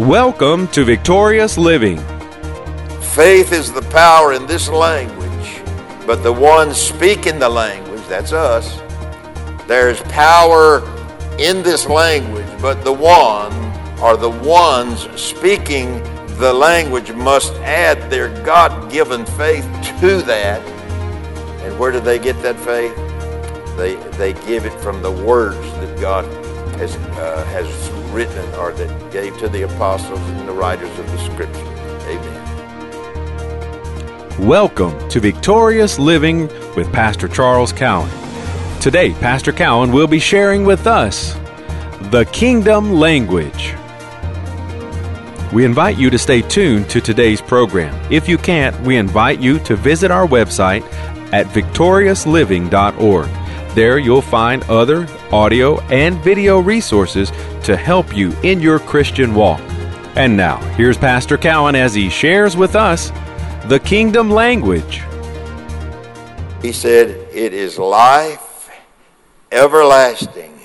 Welcome to Victorious Living. Faith is the power in this language, but the one speaking the language, that's us, there's power in this language, but the one or the ones speaking the language must add their God given faith to that. And where do they get that faith? They, they give it from the words that God has, uh, has written or that gave to the apostles and the writers of the scripture. Amen. Welcome to Victorious Living with Pastor Charles Cowan. Today, Pastor Cowan will be sharing with us the kingdom language. We invite you to stay tuned to today's program. If you can't, we invite you to visit our website at victoriousliving.org. There you'll find other audio and video resources to help you in your Christian walk. And now, here's Pastor Cowan as he shares with us the kingdom language. He said, It is life everlasting.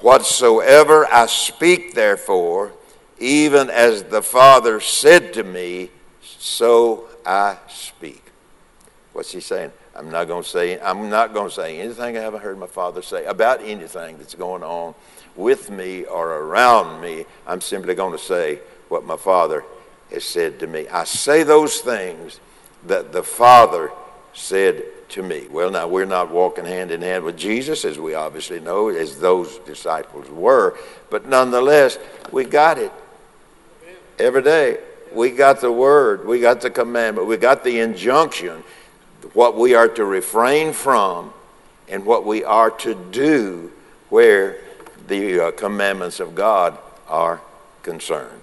Whatsoever I speak, therefore, even as the Father said to me, so I speak. What's he saying? I'm not going to say I'm not going to say anything I haven't heard my father say about anything that's going on with me or around me. I'm simply going to say what my father has said to me. I say those things that the Father said to me. Well, now we're not walking hand in hand with Jesus, as we obviously know, as those disciples were, but nonetheless, we got it every day. We got the word, we got the commandment, we got the injunction what we are to refrain from and what we are to do where the uh, commandments of God are concerned.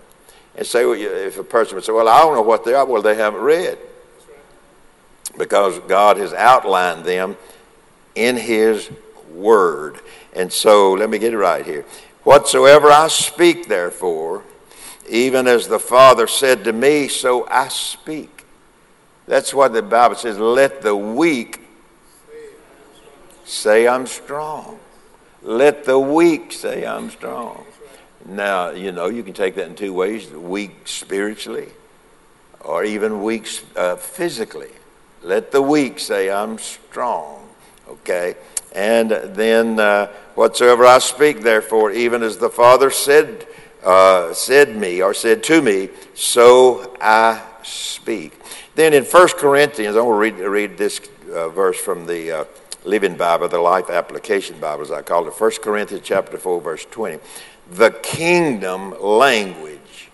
And say, well, if a person would say, Well, I don't know what they are, well, they haven't read. Because God has outlined them in His Word. And so, let me get it right here. Whatsoever I speak, therefore, even as the Father said to me, so I speak. That's what the Bible says. Let the weak say, I'm strong. Let the weak say, I'm strong. Now, you know, you can take that in two ways weak spiritually or even weak uh, physically. Let the weak say, I'm strong. Okay? And then, uh, whatsoever I speak, therefore, even as the Father said, uh, said me or said to me, so I speak. Then in 1 Corinthians, I'm going to read, read this uh, verse from the uh, Living Bible, the Life Application Bible, as I call it. 1 Corinthians chapter 4, verse 20. The kingdom language.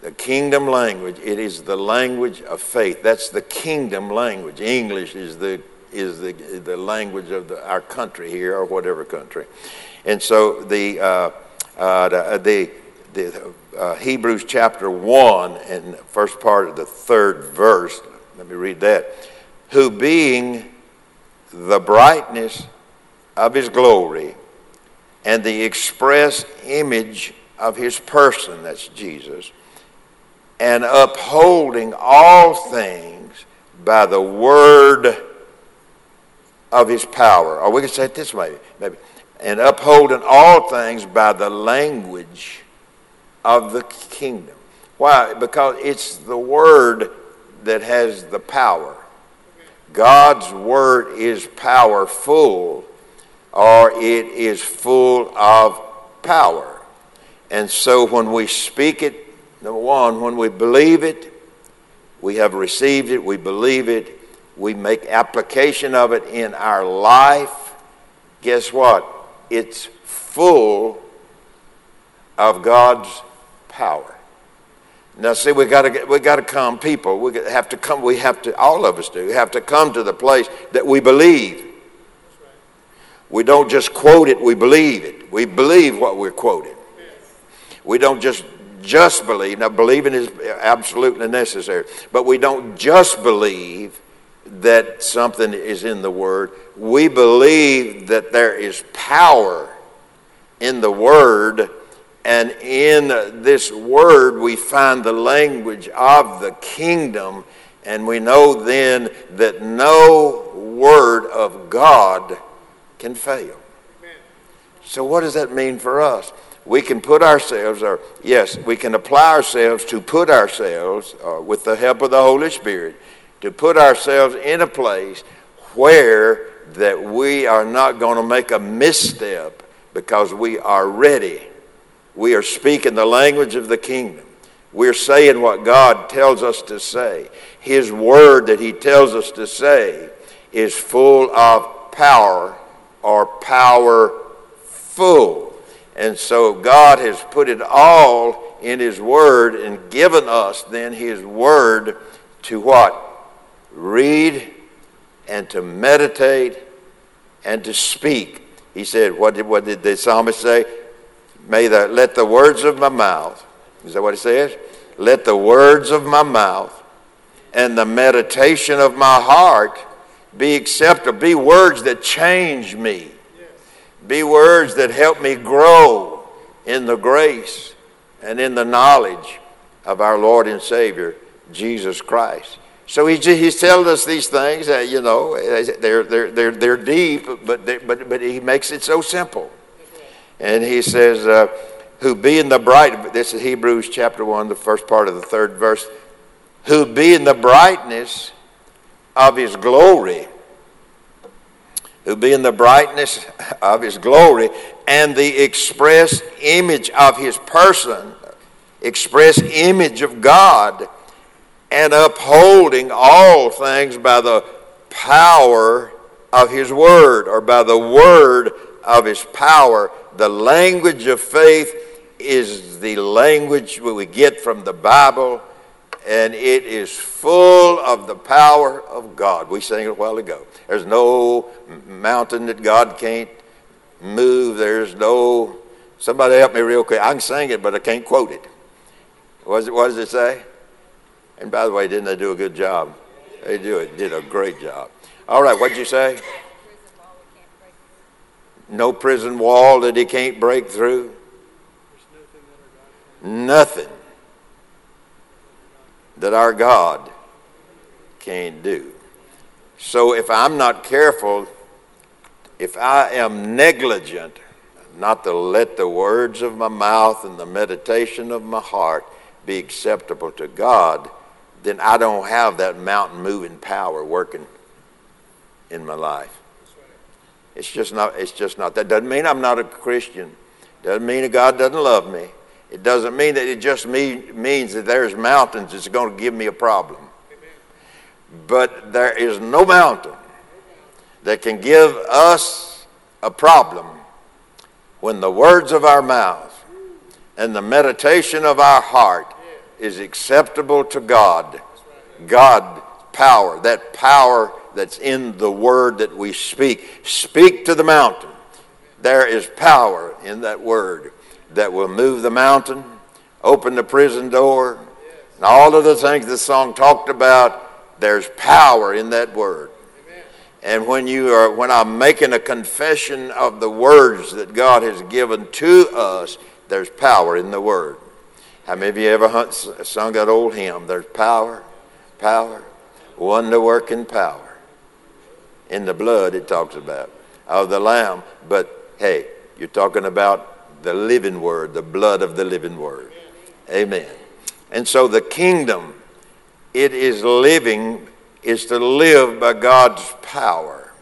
The kingdom language. It is the language of faith. That's the kingdom language. English is the is the, the language of the, our country here or whatever country. And so the, uh, uh, the, the, the uh, Hebrews chapter 1 and first part of the third verse. Let me read that. Who being the brightness of his glory and the express image of his person, that's Jesus, and upholding all things by the word of his power. Or we can say it this way, maybe. And upholding all things by the language of the kingdom. Why? Because it's the word that has the power. God's word is powerful, or it is full of power. And so when we speak it, number one, when we believe it, we have received it, we believe it, we make application of it in our life, guess what? It's full of God's power. Now, see, we got to we got to come, people. We have to come. We have to. All of us do. We have to come to the place that we believe. We don't just quote it. We believe it. We believe what we're quoting. We don't just just believe. Now, believing is absolutely necessary, but we don't just believe that something is in the Word. We believe that there is power in the Word and in this word, we find the language of the kingdom. And we know then that no word of God can fail. So, what does that mean for us? we can put ourselves, or yes, we can apply ourselves to put ourselves, uh, with the help of the Holy Spirit, to put ourselves in a place where that we are not going to make a misstep because we are ready. We are speaking the language of the kingdom. We're saying what God tells us to say. His word that He tells us to say is full of power or powerful. And so God has put it all in His Word and given us then His Word to what? Read and to meditate and to speak. He said, what did, what did the psalmist say? May the, let the words of my mouth, is that what he says? Let the words of my mouth and the meditation of my heart be acceptable. Be words that change me be words that help me grow in the grace and in the knowledge of our Lord and Savior, Jesus Christ. So he, he's telling us these things that, you know, they're, they're, they're, they're deep, but, they, but, but he makes it so simple. And he says, uh, who being the bright, this is Hebrews chapter 1, the first part of the third verse, who being the brightness of his glory who being the brightness of his glory and the express image of his person, express image of God, and upholding all things by the power of his word or by the word of his power. The language of faith is the language we get from the Bible and it is full of the power of God. We sang it a while ago. There's no mountain that God can't move. There's no. Somebody help me real quick. I can sing it, but I can't quote it. What does it, what does it say? And by the way, didn't they do a good job? They do it. Did a great job. All right, what'd you say? No prison wall that he can't break through. Nothing that our God can't do. So if I'm not careful, if I am negligent, not to let the words of my mouth and the meditation of my heart be acceptable to God, then I don't have that mountain moving power working in my life. It's just not, it's just not. That doesn't mean I'm not a Christian. Doesn't mean that God doesn't love me. It doesn't mean that it just mean, means that there's mountains that's going to give me a problem. But there is no mountain that can give us a problem when the words of our mouth and the meditation of our heart is acceptable to God. God power, that power that's in the word that we speak. Speak to the mountain. There is power in that word that will move the mountain, open the prison door, and all of the things the song talked about, there's power in that word. And when you are when I'm making a confession of the words that God has given to us, there's power in the word. How many of you ever sung that old hymn? There's power, power, wonder working power. In the blood it talks about of the Lamb. But hey, you're talking about the living word, the blood of the living word. Amen. And so the kingdom, it is living, is to live by God's power,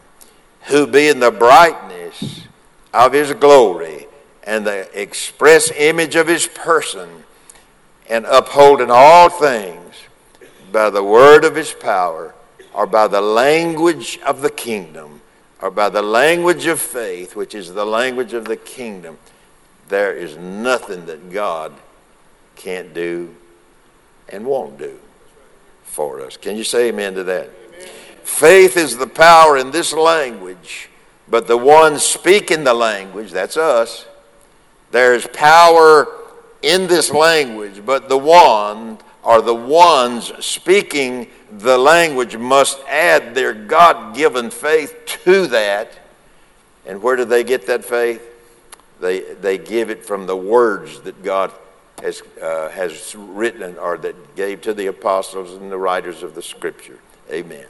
who being the brightness of his glory and the express image of his person, and upholding all things by the word of his power, or by the language of the kingdom, or by the language of faith, which is the language of the kingdom there is nothing that God can't do and won't do for us. Can you say amen to that? Faith is the power in this language, but the one speaking the language, that's us, there's power in this language, but the one or the ones speaking the language must add their God given faith to that. And where do they get that faith? They, they give it from the words that God has, uh, has written or that gave to the apostles and the writers of the scripture. Amen.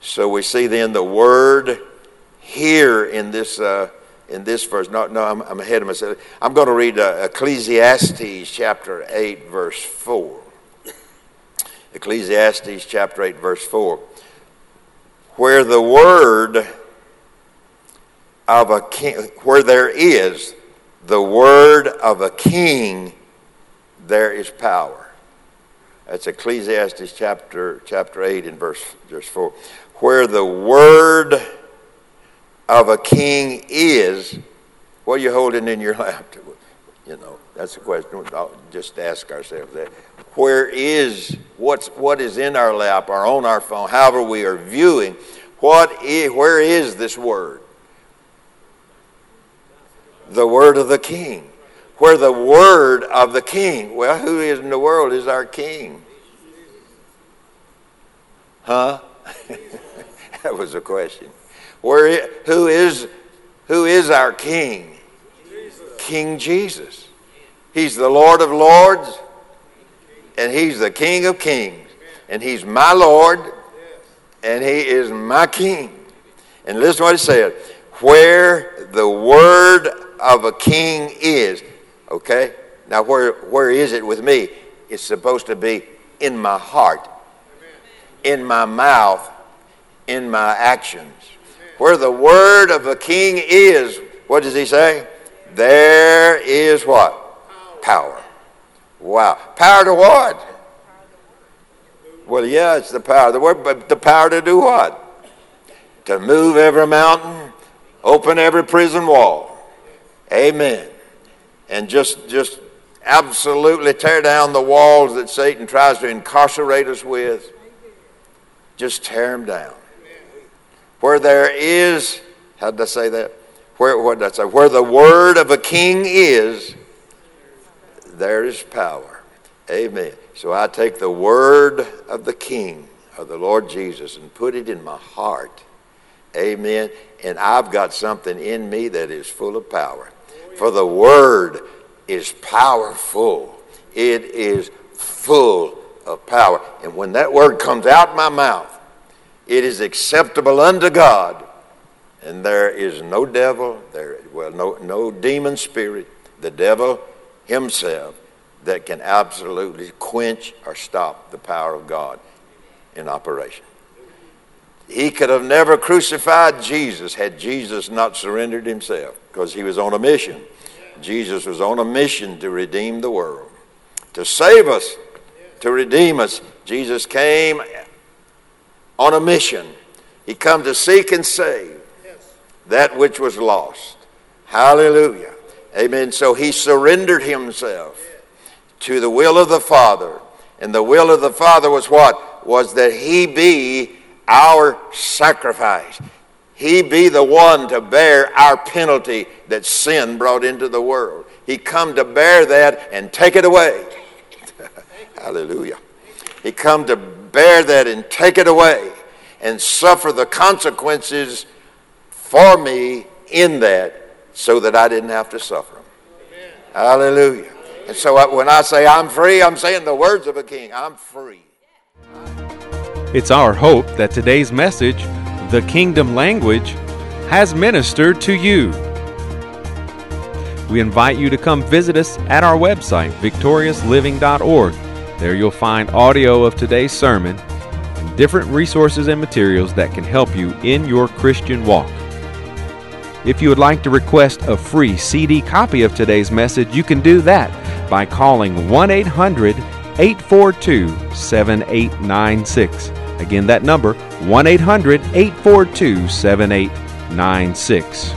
So we see then the word here in this, uh, in this verse. No, no, I'm, I'm ahead of myself. I'm going to read uh, Ecclesiastes chapter 8, verse 4. Ecclesiastes chapter 8, verse 4. Where the word of a king, where there is the word of a king, there is power. That's Ecclesiastes chapter, chapter 8 and verse, verse 4. Where the word of a king is, what are you holding in your lap? You know, that's the question. I'll just ask ourselves that. Where is, what's, what is in our lap or on our phone, however we are viewing, what is, where is this word? The word of the king. Where the word of the king. Well, who is in the world is our king? Huh? that was a question. Where, who, is, who is our king? King Jesus. He's the Lord of lords, and He's the King of kings. And He's my Lord, and He is my King. And listen to what He said where the word of a king is. Okay? Now, where, where is it with me? It's supposed to be in my heart, in my mouth, in my actions. Where the word of a king is, what does he say? There is what? Power. Wow. Power to what? Well, yeah, it's the power of the word, but the power to do what? To move every mountain, open every prison wall. Amen. And just just absolutely tear down the walls that Satan tries to incarcerate us with. Just tear them down. Where there is, how did I say that? Where, what did I say? Where the word of a king is, there is power. Amen. So I take the word of the king, of the Lord Jesus, and put it in my heart. Amen. And I've got something in me that is full of power. For the word is powerful. It is full of power. And when that word comes out my mouth, it is acceptable unto God. And there is no devil, there well, no, no demon spirit, the devil himself, that can absolutely quench or stop the power of God in operation. He could have never crucified Jesus had Jesus not surrendered himself because he was on a mission. Jesus was on a mission to redeem the world, to save us, to redeem us. Jesus came on a mission. He come to seek and save that which was lost. Hallelujah. Amen. So he surrendered himself to the will of the Father. And the will of the Father was what? Was that he be our sacrifice. He be the one to bear our penalty that sin brought into the world. He come to bear that and take it away. Hallelujah. He come to bear that and take it away and suffer the consequences for me in that so that I didn't have to suffer them. Hallelujah. And so when I say I'm free, I'm saying the words of a king I'm free. It's our hope that today's message, The Kingdom Language, has ministered to you. We invite you to come visit us at our website, victoriousliving.org. There you'll find audio of today's sermon and different resources and materials that can help you in your Christian walk. If you would like to request a free CD copy of today's message, you can do that by calling 1 800 842 7896. Again, that number 1 800 842 7896.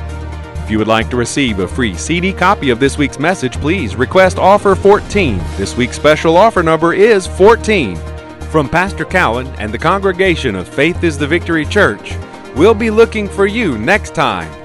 If you would like to receive a free CD copy of this week's message, please request offer 14. This week's special offer number is 14. From Pastor Cowan and the congregation of Faith is the Victory Church, we'll be looking for you next time